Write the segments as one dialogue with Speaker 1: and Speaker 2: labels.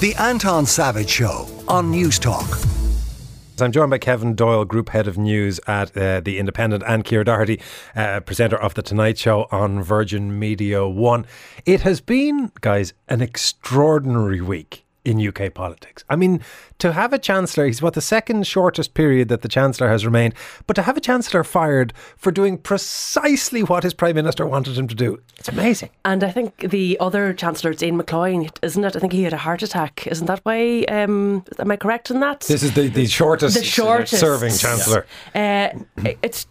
Speaker 1: The Anton Savage Show on Newstalk.
Speaker 2: I'm joined by Kevin Doyle, Group Head of News at uh, The Independent, and Ciara Doherty, uh, presenter of The Tonight Show on Virgin Media One. It has been, guys, an extraordinary week in UK politics. I mean, to have a chancellor, he's what the second shortest period that the chancellor has remained, but to have a chancellor fired for doing precisely what his prime minister wanted him to do, it's amazing.
Speaker 3: And I think the other chancellor, Iain Macleod, isn't it? I think he had a heart attack. Isn't that why? Um, am I correct in that?
Speaker 2: This is the, the shortest,
Speaker 3: the shortest
Speaker 2: serving chancellor.
Speaker 3: Uh, it's.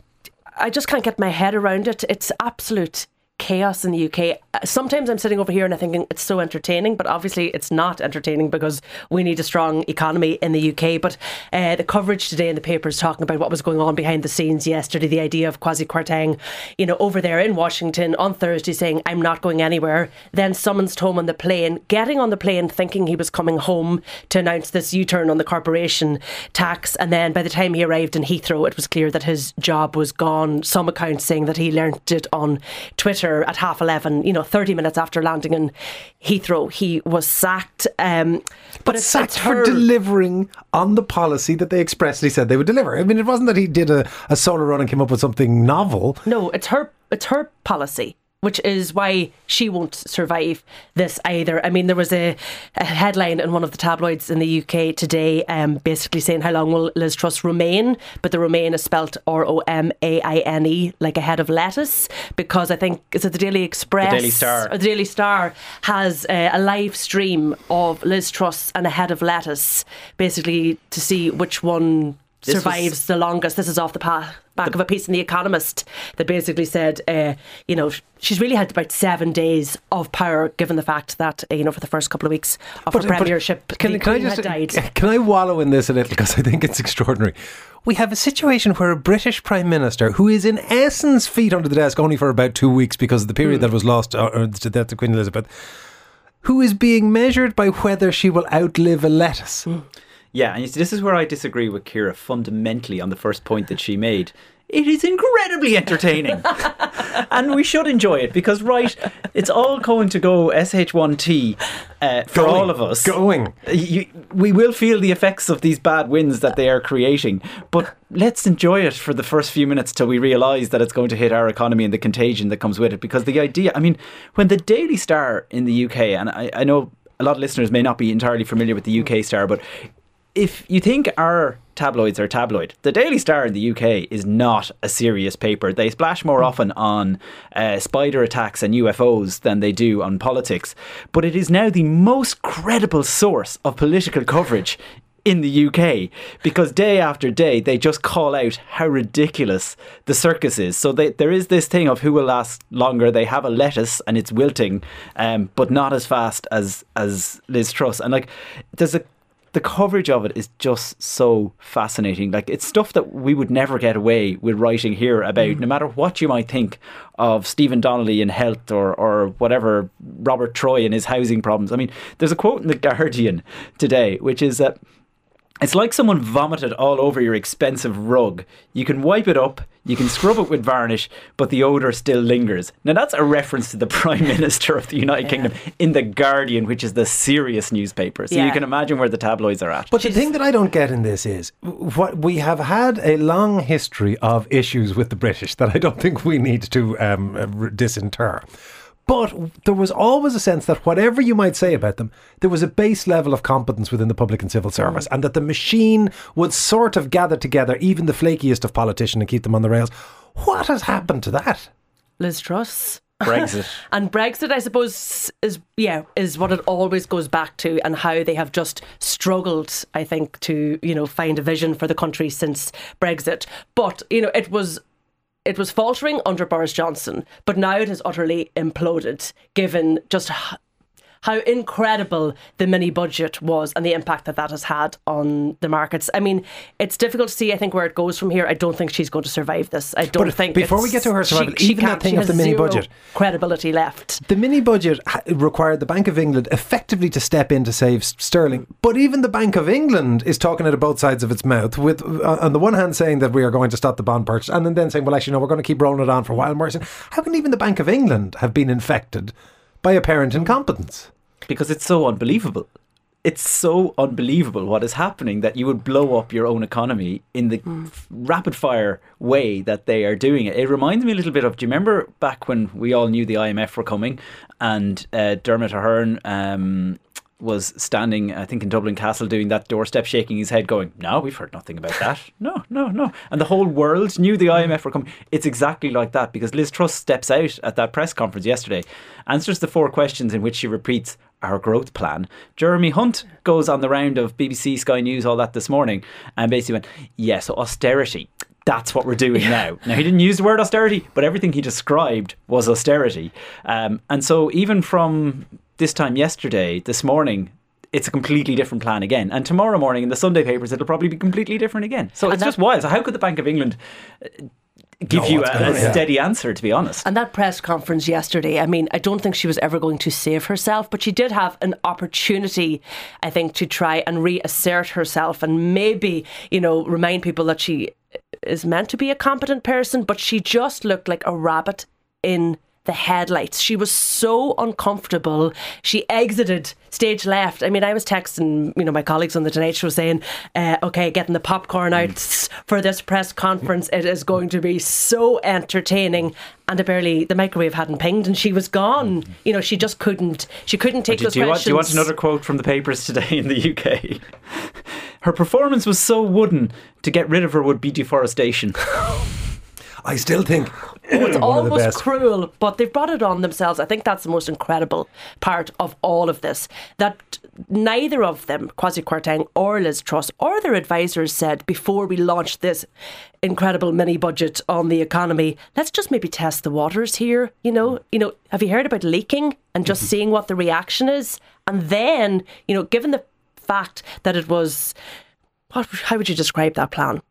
Speaker 3: I just can't get my head around it. It's absolute chaos in the UK. Sometimes I'm sitting over here and I'm thinking it's so entertaining, but obviously it's not entertaining because we need a strong economy in the UK. But uh, the coverage today in the papers talking about what was going on behind the scenes yesterday, the idea of Kwasi Kwarteng, you know, over there in Washington on Thursday saying, I'm not going anywhere, then summoned home on the plane, getting on the plane thinking he was coming home to announce this U turn on the corporation tax. And then by the time he arrived in Heathrow, it was clear that his job was gone. Some accounts saying that he learnt it on Twitter at half 11, you know, 30 minutes after landing in Heathrow, he was sacked. Um,
Speaker 2: but, but it's, sacked it's for delivering on the policy that they expressly said they would deliver. I mean, it wasn't that he did a, a solo run and came up with something novel.
Speaker 3: No, it's her, it's her policy which is why she won't survive this either. I mean, there was a, a headline in one of the tabloids in the UK today, um, basically saying how long will Liz Truss remain, but the remain is spelt R O M A I N E, like a head of lettuce, because I think is it the Daily Express,
Speaker 4: the Daily Star,
Speaker 3: the Daily Star has uh, a live stream of Liz Truss and a head of lettuce, basically to see which one this survives was, the longest. This is off the path, back the, of a piece in The Economist that basically said, uh, you know, she's really had about seven days of power, given the fact that, uh, you know, for the first couple of weeks of but, her premiership,
Speaker 2: can, can I just, Can I wallow in this a little because I think it's extraordinary. We have a situation where a British Prime Minister, who is in essence feet under the desk only for about two weeks because of the period mm. that was lost uh, or the death of Queen Elizabeth, who is being measured by whether she will outlive a lettuce. Mm.
Speaker 4: Yeah, and see, this is where I disagree with Ciara fundamentally on the first point that she made. It is incredibly entertaining. and we should enjoy it because, right, it's all going to go SH1T uh, for
Speaker 2: going,
Speaker 4: all of us.
Speaker 2: Going.
Speaker 4: You, we will feel the effects of these bad winds that they are creating, but let's enjoy it for the first few minutes till we realise that it's going to hit our economy and the contagion that comes with it. Because the idea, I mean, when the Daily Star in the UK, and I, I know a lot of listeners may not be entirely familiar with the UK Star, but if you think our tabloids are tabloid, the Daily Star in the UK is not a serious paper. They splash more hmm. often on uh, spider attacks and UFOs than they do on politics. But it is now the most credible source of political coverage in the UK because day after day they just call out how ridiculous the circus is. So they, there is this thing of who will last longer. They have a lettuce and it's wilting, um, but not as fast as as Liz Truss. And like, there's a the coverage of it is just so fascinating. Like it's stuff that we would never get away with writing here about, mm. no matter what you might think of Stephen Donnelly in health or or whatever Robert Troy and his housing problems. I mean, there's a quote in the Guardian today, which is that. It's like someone vomited all over your expensive rug. You can wipe it up, you can scrub it with varnish, but the odour still lingers. Now, that's a reference to the Prime Minister of the United yeah. Kingdom in The Guardian, which is the serious newspaper. So yeah. you can imagine where the tabloids are at.
Speaker 2: But the thing that I don't get in this is what we have had a long history of issues with the British that I don't think we need to um, disinter. But there was always a sense that whatever you might say about them, there was a base level of competence within the public and civil mm. service, and that the machine would sort of gather together even the flakiest of politicians and keep them on the rails. What has happened to that?
Speaker 3: Liz Truss.
Speaker 4: Brexit.
Speaker 3: and Brexit, I suppose, is yeah, is what it always goes back to, and how they have just struggled, I think, to you know find a vision for the country since Brexit. But you know, it was it was faltering under Boris Johnson, but now it has utterly imploded, given just how incredible the mini budget was and the impact that that has had on the markets. I mean, it's difficult to see, I think, where it goes from here. I don't think she's going to survive this. I don't
Speaker 2: but
Speaker 3: think.
Speaker 2: Before we get to her survival, she, even she that thing of the mini budget.
Speaker 3: Credibility left.
Speaker 2: The mini budget required the Bank of England effectively to step in to save sterling. But even the Bank of England is talking out of both sides of its mouth, with uh, on the one hand saying that we are going to stop the bond purchase, and then saying, well, actually, no, we're going to keep rolling it on for a while. More, how can even the Bank of England have been infected by apparent incompetence?
Speaker 4: Because it's so unbelievable. it's so unbelievable what is happening that you would blow up your own economy in the f- rapid fire way that they are doing it. It reminds me a little bit of. Do you remember back when we all knew the IMF were coming, and uh, Dermot Ahern um, was standing, I think, in Dublin Castle, doing that doorstep, shaking his head, going, "No, we've heard nothing about that. No, no, no." And the whole world knew the IMF were coming. It's exactly like that because Liz Truss steps out at that press conference yesterday, answers the four questions in which she repeats our growth plan. Jeremy Hunt goes on the round of BBC, Sky News, all that this morning, and basically went, "Yeah, so austerity." That's what we're doing now. Now he didn't use the word austerity, but everything he described was austerity. Um, and so even from this time yesterday, this morning, it's a completely different plan again. And tomorrow morning in the Sunday papers, it'll probably be completely different again. So it's
Speaker 3: that-
Speaker 4: just wild. So how could the Bank of England uh, give
Speaker 2: Know
Speaker 4: you
Speaker 2: what's
Speaker 4: a,
Speaker 2: going on,
Speaker 4: a
Speaker 2: yeah.
Speaker 4: steady answer? To be honest,
Speaker 3: And that press conference yesterday, I mean, I don't think she was ever going to save herself, but she did have an opportunity, I think, to try and reassert herself and maybe, you know, remind people that she is meant to be a competent person, but she just looked like a rabbit in the headlights. She was so uncomfortable. She exited stage left. I mean, I was texting, you know, my colleagues on the Tonight Show saying, uh, "Okay, getting the popcorn out for this press conference. It is going to be so entertaining." And apparently, the microwave hadn't pinged, and she was gone. You know, she just couldn't. She couldn't take
Speaker 4: do,
Speaker 3: those
Speaker 4: do you want,
Speaker 3: questions.
Speaker 4: do you want another quote from the papers today in the UK? Her performance was so wooden. To get rid of her would be deforestation.
Speaker 2: I still think
Speaker 3: Oh, it's
Speaker 2: one of the
Speaker 3: almost cruel, but they've brought it on themselves. I think that's the most incredible part of all of this. That neither of them, Kwasi Kwarteng or Liz Truss, or their advisors said before we launched this incredible mini budget on the economy, let's just maybe test the waters here. You know, mm. you know, have you heard about leaking and just mm-hmm. seeing what the reaction is, and then you know, given the fact that it was, what, how would you describe that plan?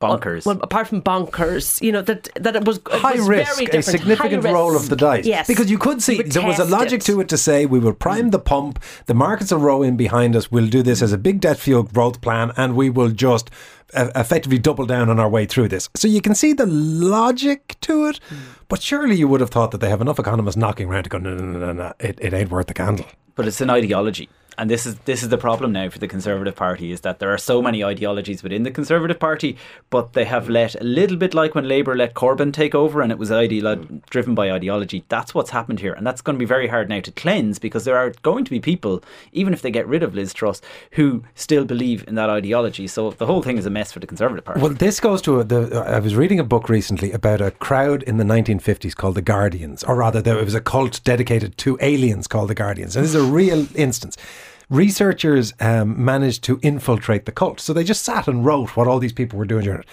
Speaker 4: Bonkers.
Speaker 3: Well, apart from bonkers, you know that that it was it
Speaker 2: high
Speaker 3: was
Speaker 2: risk,
Speaker 3: very
Speaker 2: a significant
Speaker 3: High
Speaker 2: roll
Speaker 3: risk.
Speaker 2: of the dice.
Speaker 3: Yes,
Speaker 2: Because you could see
Speaker 3: would
Speaker 2: there was a
Speaker 3: test
Speaker 2: logic to it to say we will prime the pump, the markets will row in behind us, we'll do this as a big debt fuel growth plan, and we will just uh, effectively double down on our way through this. So you can see the logic to it, but surely you would have thought that they have enough economists knocking around to go, no, no, no, no, no, it, it ain't worth the candle.
Speaker 4: but it's an ideology. And this is this is the problem now for the Conservative Party is that there are so many ideologies within the Conservative Party, but they have let a little bit like when Labour let Corbyn take over, and it was ideolo- driven by ideology. That's what's happened here, and that's going to be very hard now to cleanse because there are going to be people, even if they get rid of Liz Truss, who still believe in that ideology. So the whole thing is a mess for the Conservative Party.
Speaker 2: Well, this goes to the. I was reading a book recently about a crowd in the 1950s called the Guardians, or rather, there was a cult dedicated to aliens called the Guardians, and this is a real instance. Researchers um, managed to infiltrate the cult, so they just sat and wrote what all these people were doing during it.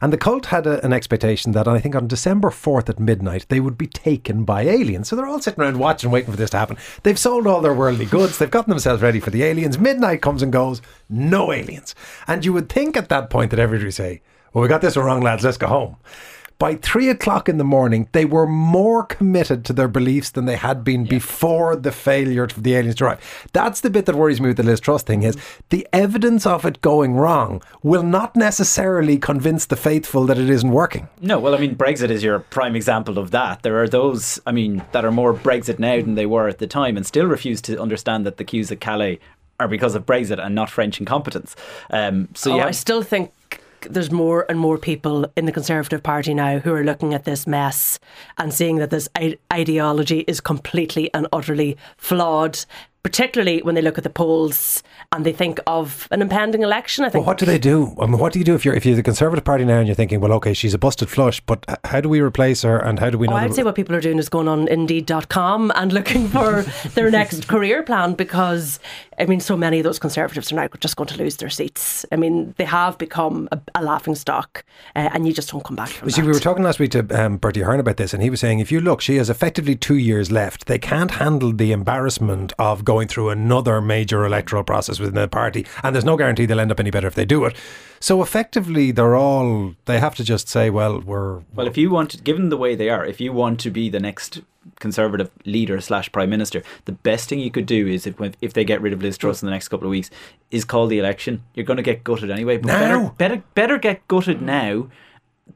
Speaker 2: And the cult had a, an expectation that I think on December 4th at midnight they would be taken by aliens. So they're all sitting around watching, waiting for this to happen. They've sold all their worldly goods, they've gotten themselves ready for the aliens. Midnight comes and goes, no aliens. And you would think at that point that everybody would say, Well, we got this wrong, lads, let's go home. By three o'clock in the morning, they were more committed to their beliefs than they had been before the failure of the aliens to arrive. That's the bit that worries me with the Liz Truss thing is the evidence of it going wrong will not necessarily convince the faithful that it isn't working.
Speaker 4: No, well, I mean, Brexit is your prime example of that. There are those, I mean, that are more Brexit now than they were at the time and still refuse to understand that the queues at Calais are because of Brexit and not French incompetence. Um, so,
Speaker 3: Oh,
Speaker 4: yeah.
Speaker 3: I still think there's more and more people in the Conservative Party now who are looking at this mess and seeing that this ideology is completely and utterly flawed. Particularly when they look at the polls and they think of an impending election. I think
Speaker 2: But what do they do? I mean, what do you do if you're if you're the Conservative Party now and you're thinking, well, okay, she's a busted flush, but how do we replace her and how do we know?
Speaker 3: Oh, I'd say what people are doing is going on Indeed.com and looking for their next career plan because, I mean, so many of those Conservatives are now just going to lose their seats. I mean, they have become a, a laughing stock uh, and you just don't come back from
Speaker 2: You see,
Speaker 3: that.
Speaker 2: we were talking last week to um, Bertie Ahern about this, and he was saying, if you look, she has effectively two years left. They can't handle the embarrassment of going through another major electoral process within the party, and there's no guarantee they'll end up any better if they do it. So effectively, they're all they have to just say, well, we're
Speaker 4: Well, if you want, to, given the way they are, if you want to be the next Conservative leader slash Prime Minister, the best thing you could do is if if they get rid of Liz Truss in the next couple of weeks, is call the election. You're going to get gutted anyway. But
Speaker 2: Now?
Speaker 4: better, better, better get gutted now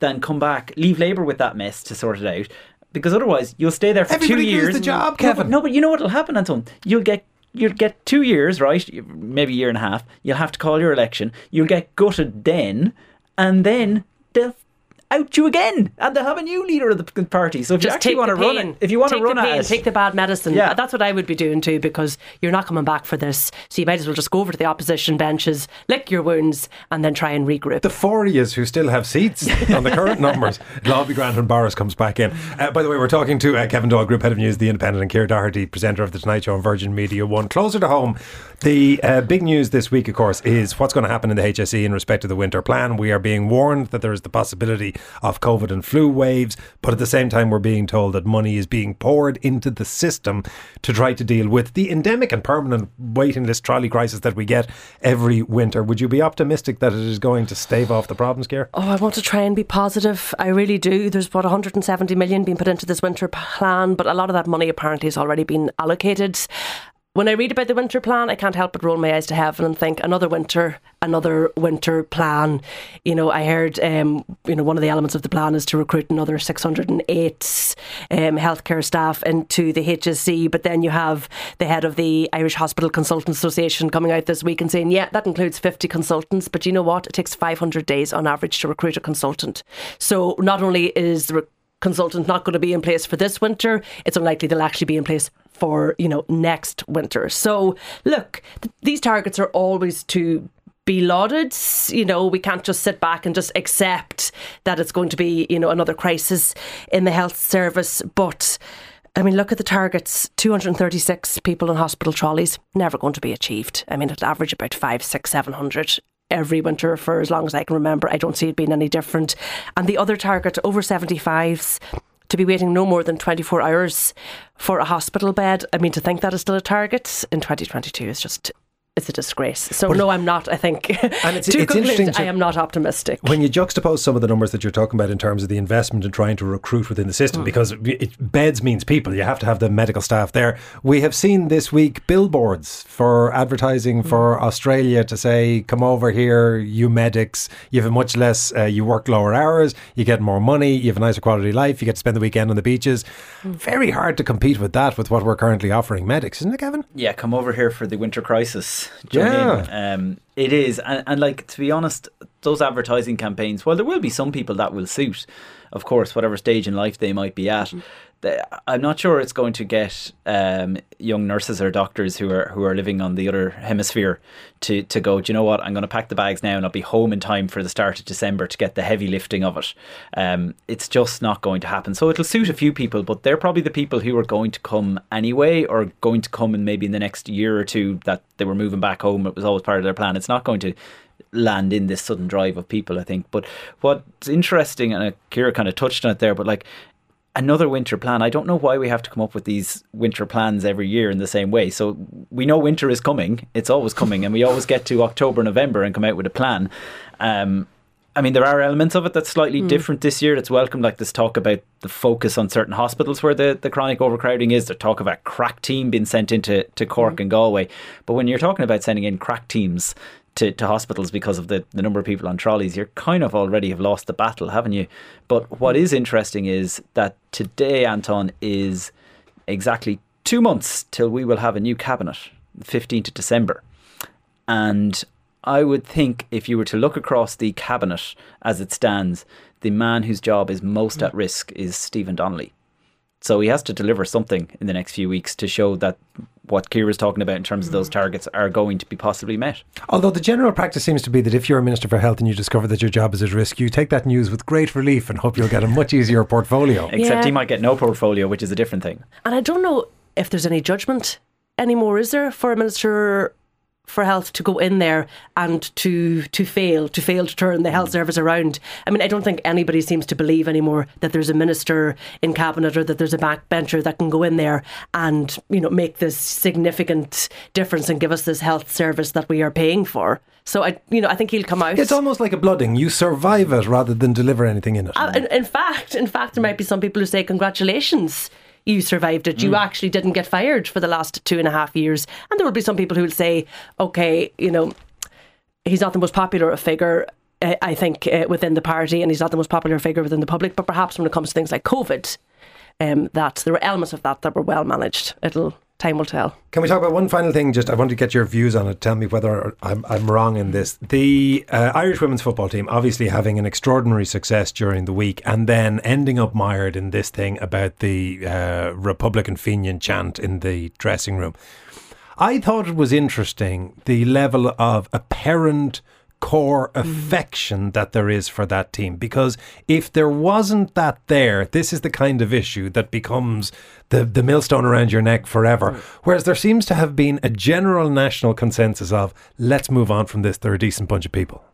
Speaker 4: than come back, leave Labour with that mess to sort it out. Because otherwise, you'll stay there for
Speaker 2: Everybody
Speaker 4: two years.
Speaker 2: the job,
Speaker 4: No, but-
Speaker 2: Kevin.
Speaker 4: No, but you know what will happen, Anton? You'll get you'll get two years, right? Maybe a year and a half. You'll have to call your election. You'll get gutted then, and then they'll out you again, and they'll have a new leader of the party. So if
Speaker 3: Just
Speaker 4: you actually
Speaker 3: take
Speaker 4: want to
Speaker 3: the
Speaker 4: run
Speaker 3: pain.
Speaker 4: it, if you want to run
Speaker 3: pain,
Speaker 4: it,
Speaker 3: take the bad medicine.
Speaker 4: Yeah.
Speaker 3: That's what I would be doing too, because you're not coming back for this. So you might as well just go over to the opposition benches, lick your wounds, and then try and regroup.
Speaker 2: The four of yous who still have seats on the current numbers, it'll all be grand when Boris comes back in. Uh, by the way, we're talking to uh, Kevin Doyle, Group Head of News, The Independent, and Ciara Doherty, presenter of The Tonight Show on Virgin Media 1. Closer to home, the uh, big news this week, of course, is what's going to happen in the HSE in respect to the winter plan. We are being warned that there is the possibility of COVID and flu waves, but at the same time, we're being told that money is being poured into the system to try to deal with the endemic and permanent waiting list trolley crisis that we get every winter. Would you be optimistic that it is going to stave off the problems, Ciara?
Speaker 3: Oh, I want to try and be positive. I really do. There's about 170 million being put into this winter plan, but a lot of that money apparently has already been allocated. When I read about the winter plan, I can't help but roll my eyes to heaven and think another winter, another winter plan. You know, I heard, um, you know, one of the elements of the plan is to recruit another 608 um, healthcare staff into the HSE. But then you have the head of the Irish Hospital Consultants Association coming out this week and saying, yeah, that includes 50 consultants. But you know what? It takes 500 days on average to recruit a consultant. So not only is the consultant not going to be in place for this winter, it's unlikely they'll actually be in place for you know next winter. So look, th- these targets are always to be lauded. You know, we can't just sit back and just accept that it's going to be you know another crisis in the health service, but. I mean, look at the targets 236 people in hospital trolleys, never going to be achieved. I mean, it'll average about five, six, seven hundred every winter for as long as I can remember. I don't see it being any different. And the other target, over 75s, to be waiting no more than 24 hours for a hospital bed. I mean, to think that is still a target in 2022 is just. It's a disgrace. So no, I'm not. I think.
Speaker 2: And it's-
Speaker 3: to
Speaker 2: it's
Speaker 3: conclude,
Speaker 2: interesting to-
Speaker 3: I am not optimistic.
Speaker 2: When you juxtapose some of the numbers that you're talking about in terms of the investment in trying to recruit within the system, hmm. because it, beds means people, you have to have the medical staff there. We have seen this week billboards for advertising hmm. for Australia to say, "Come over here, you medics. You have a much less. Uh, you work lower hours. You get more money. You have a nicer quality of life. You get to spend the weekend on the beaches." Hmm. Very hard to compete with that with what we're currently offering medics, isn't it, Kevin?
Speaker 4: yeah, come over here for the winter crisis. In. Um, it is, and, and like to be honest, those advertising campaigns. Well, there will be some people that will suit, of course, whatever stage in life they might be at. I'm not sure it's going to get um, young nurses or doctors who are who are living on the other hemisphere to to go. Do you know what? I'm going to pack the bags now, and I'll be home in time for the start of December to get the heavy lifting of it. Um, it's just not going to happen. So it'll suit a few people, but they're probably the people who are going to come anyway, or going to come in maybe in the next year or two that they were moving back home. It was always part of their plan. It's not going to land in this sudden drive of people, I think. But what's interesting, and Ciara kind of touched on it there, but like another winter plan. I don't know why we have to come up with these winter plans every year in the same way. So we know winter is coming; it's always coming, and we always get to October, November, and come out with a plan. Um, I mean, there are elements of it that's slightly different this year. It's welcome, like this talk about the focus on certain hospitals where the, the chronic overcrowding is. The talk of a crack team being sent into to Cork and Galway. But when you're talking about sending in crack teams to, to hospitals because of the, the number of people on trolleys, you're kind of already have lost the battle, haven't you? But what is interesting is that today, Anton, is exactly two months till we will have a new cabinet, 15th of December. And I would think if you were to look across the cabinet as it stands, the man whose job is most at risk is Stephen Donnelly. So he has to deliver something in the next few weeks to show that what Ciara's talking about in terms of those mm. targets are going to be possibly met.
Speaker 2: Although the general practice seems to be that if you're a Minister for Health and you discover that your job is at risk, you take that news with great relief and hope you'll get a much easier portfolio.
Speaker 4: Except
Speaker 3: Yeah.
Speaker 4: he might get no portfolio, which is a different thing.
Speaker 3: And I don't know if there's any judgment anymore, is there, for a minister for health to go in there and to to fail, to fail to turn the health service around? I mean, I don't think anybody seems to believe anymore that there's a minister in cabinet or that there's a backbencher that can go in there and you know make this significant difference and give us this health service that we are paying for. So I, you know, I think he'll come out.
Speaker 2: It's almost like a blooding. You survive it rather than deliver anything in it.
Speaker 3: Uh, in, in fact, in fact, there might be some people who say, "Congratulations, you survived it. You actually didn't get fired for the last two and a half years." And there will be some people who will say, "Okay, you know, he's not the most popular figure." uh, I think uh, within the party, and he's not the most popular figure within the public. But perhaps when it comes to things like COVID, um, that there were elements of that that were well managed. It'll time will tell.
Speaker 2: Can we talk about one final thing? Just I want to get your views on it. Tell me whether I'm, I'm wrong in this. The uh, Irish women's football team obviously having an extraordinary success during the week, and then ending up mired in this thing about the uh, Republican Fenian chant in the dressing room. I thought it was interesting the level of apparent core mm-hmm. affection that there is for that team. Because if there wasn't that there, this is the kind of issue that becomes the, the millstone around your neck forever. Whereas there seems to have been a general national consensus of let's move on from this. They're a decent bunch of people.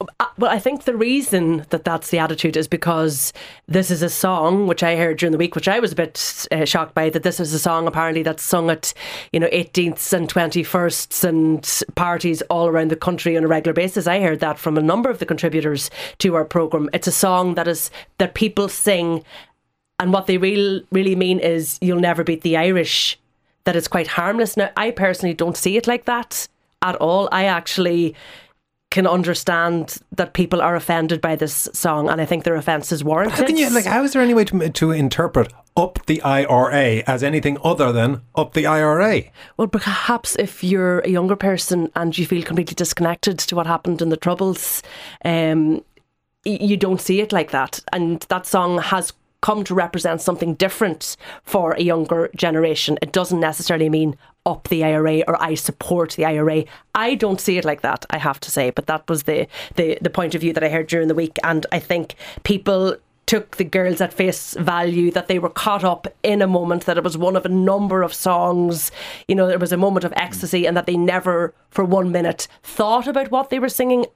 Speaker 3: Uh, well, I think the reason that that's the attitude is because this is a song which I heard during the week, which I was a bit uh, shocked by. That this is a song apparently that's sung at you know 18th and 21st and parties all around the country on a regular basis. I heard that from a number of the contributors to our program. It's a song that is that people sing, and what they real really mean is you'll never beat the Irish. That it's quite harmless. Now, I personally don't see it like that at all. I actually can understand that people are offended by this song, and I think their offence is warranted.
Speaker 2: How can you like? How is there any way to to interpret up the IRA as anything other than up the IRA?
Speaker 3: Well, perhaps if you're a younger person and you feel completely disconnected to what happened in the Troubles, um, you don't see it like that, and that song has come to represent something different for a younger generation. It doesn't necessarily mean up the IRA or I support the IRA. I don't see it like that, I have to say. But that was the, the, the point of view that I heard during the week. And I think people took the girls at face value that they were caught up in a moment that it was one of a number of songs you know there was a moment of ecstasy and that they never for one minute thought about what they were singing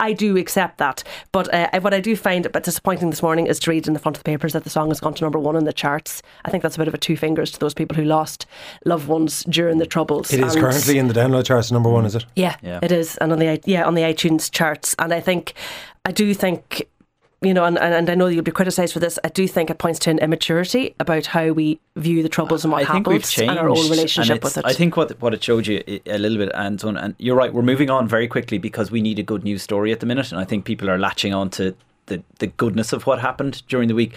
Speaker 3: I do accept that, but uh, what I do find a bit disappointing this morning is to read in the front of the papers that the song has gone to number one in the charts. I think that's a bit of a two fingers to those people who lost loved ones during the troubles.
Speaker 2: It is and currently in the download charts, number one, is it?
Speaker 3: Yeah, yeah, it is, and on the yeah on the iTunes charts. And I think I do think you know, and, and I know you'll be criticised for this. I do think it points to an immaturity about how we view the troubles and what
Speaker 4: I
Speaker 3: happens and our own relationship with it.
Speaker 4: I think what what it showed you a little bit, Anton, and you're right. We're moving on very quickly because we need a good news story at the minute, and I think people are latching on to the the goodness of what happened during the week.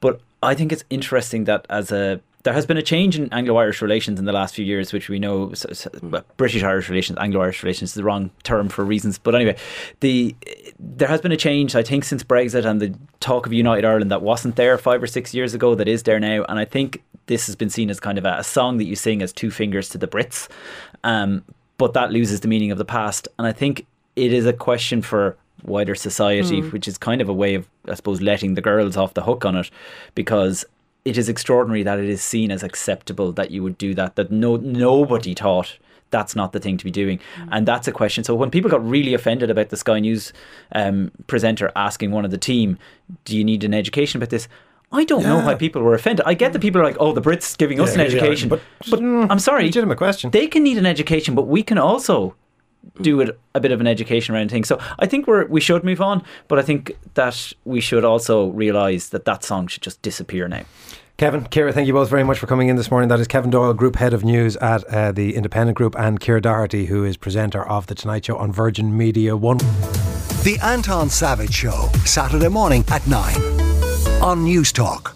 Speaker 4: But I think it's interesting that as a there has been a change in Anglo-Irish relations in the last few years, which we know so, so, well, British-Irish relations, Anglo-Irish relations is the wrong term for reasons. But anyway, the there has been a change, I think, since Brexit and the talk of United Ireland that wasn't there five or six years ago that is there now. And I think this has been seen as kind of a, a song that you sing as two fingers to the Brits, um, but that loses the meaning of the past. And I think it is a question for wider society, mm. which is kind of a way of, I suppose, letting the girls off the hook on it, because it is extraordinary that it is seen as acceptable that you would do that. That no nobody thought that's not the thing to be doing, mm. and that's a question. So when people got really offended about the Sky News um, presenter asking one of the team, "Do you need an education about this?" I don't yeah. know why people were offended. I get that people are like, "Oh, the Brits giving us an education," yeah, but, but mm, I'm sorry,
Speaker 2: legitimate question.
Speaker 4: They can need an education, but we can also do it a bit of an education around things. So I think we're we should move on, but I think that we should also realise that that song should just disappear now.
Speaker 2: Kevin, Ciara, thank you both very much for coming in this morning. That is Kevin Doyle, Group Head of News at uh, the Independent Group, and Ciara Doherty, who is presenter of The Tonight Show on Virgin Media 1.
Speaker 1: The Anton Savage Show, Saturday morning at 9 on Newstalk.